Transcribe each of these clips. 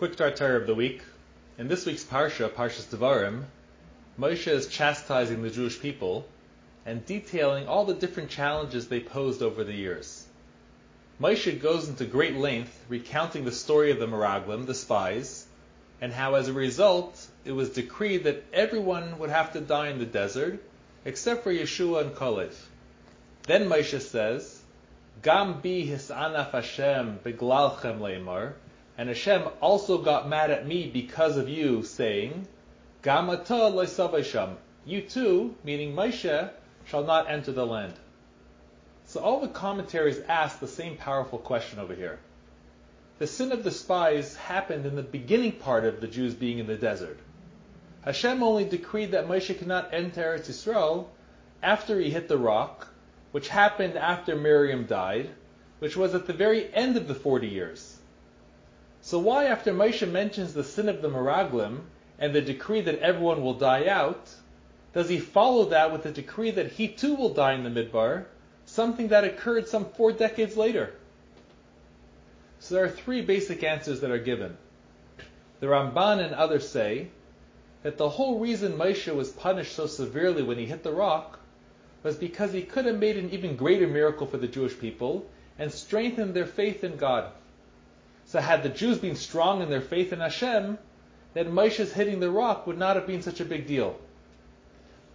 Quick Tartar of the week. In this week's Parsha, Parshas Devarim, Moshe is chastising the Jewish people and detailing all the different challenges they posed over the years. Moshe goes into great length recounting the story of the Meraglim, the spies, and how as a result it was decreed that everyone would have to die in the desert except for Yehoshua and Kalev. Then Moshe says, Gam bi hisanaf Hashem beglalchem leimar, and Hashem also got mad at me because of you, saying, Gam ata loisavasham, you too, meaning Moshe, shall not enter the land. So all the commentaries ask the same powerful question over here. The sin of the spies happened in the beginning part of the Jews being in the desert. Hashem only decreed that Moshe cannot enter Eretz Yisrael after he hit the rock, which happened after Miriam died, which was at the very end of the 40 years. So why, after Moshe mentions the sin of the Meraglim and the decree that everyone will die out, does he follow that with the decree that he too will die in the Midbar, something that occurred some four decades later? So there are three basic answers that are given. The Ramban and others say that the whole reason Moshe was punished so severely when he hit the rock was because he could have made an even greater miracle for the Jewish people and strengthened their faith in God. So had the Jews been strong in their faith in Hashem, then Moshe's hitting the rock would not have been such a big deal.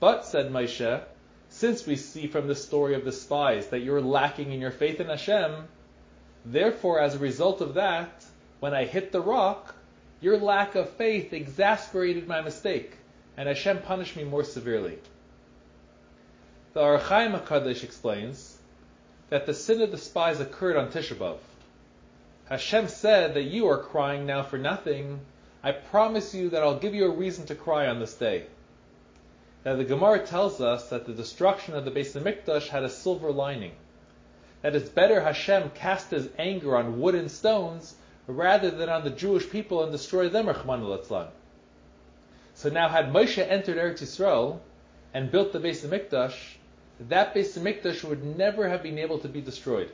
But, said Moshe, since we see from the story of the spies that you're lacking in your faith in Hashem, therefore, as a result of that, when I hit the rock, your lack of faith exasperated my mistake, and Hashem punished me more severely. The Ohr HaChaim HaKadosh explains that the sin of the spies occurred on Tisha. Hashem said that you are crying now for nothing. I promise you that I'll give you a reason to cry on this day. Now the Gemara tells us that the destruction of the Beis Hamikdash had a silver lining. That it's better Hashem cast his anger on wood and stones rather than on the Jewish people and destroy them, Rahman So now had Moshe entered Eretz Yisrael and built the Beis Hamikdash, that Beis Hamikdash would never have been able to be destroyed.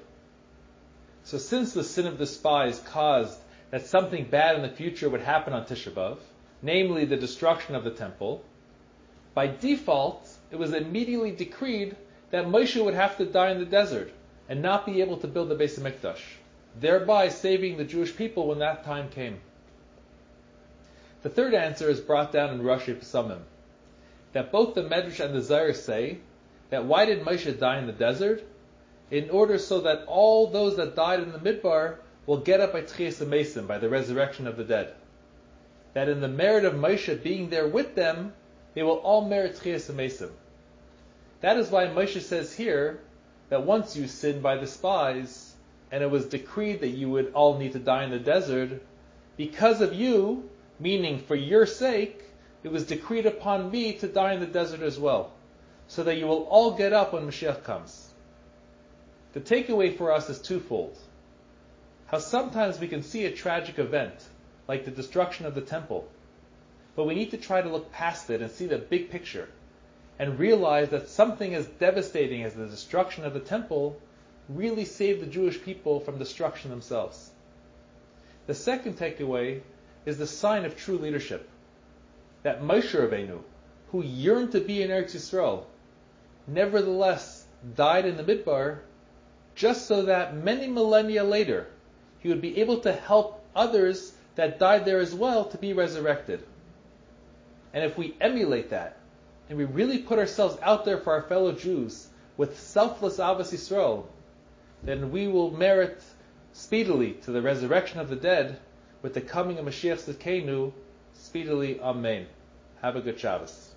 So since the sin of the spies caused that something bad in the future would happen on Tisha B'Av, namely the destruction of the temple, by default, it was immediately decreed that Moshe would have to die in the desert and not be able to build the Beis Hamikdash, thereby saving the Jewish people when that time came. The third answer is brought down in Rashi Pesamim, that both the Medrash and the Zohar say that why did Moshe die in the desert? In order so that all those that died in the Midbar will get up by Tchias Meisim, by the resurrection of the dead. That in the merit of Moshe being there with them, they will all merit Tchias Meisim. That is why Moshe says here that once you sinned by the spies, and it was decreed that you would all need to die in the desert, because of you, meaning for your sake, it was decreed upon me to die in the desert as well, so that you will all get up when Mashiach comes. The takeaway for us is twofold. How sometimes we can see a tragic event, like the destruction of the temple, but we need to try to look past it and see the big picture, and realize that something as devastating as the destruction of the temple really saved the Jewish people from destruction themselves. The second takeaway is the sign of true leadership. That Moshe Rabbeinu, who yearned to be in Eretz Yisrael, nevertheless died in the Midbar just so that many millennia later he would be able to help others that died there as well to be resurrected. And if we emulate that, and we really put ourselves out there for our fellow Jews with selfless Ahavas Yisrael, then we will merit speedily to the resurrection of the dead with the coming of Mashiach Tzidkenu speedily. Amen. Have a good Shabbos.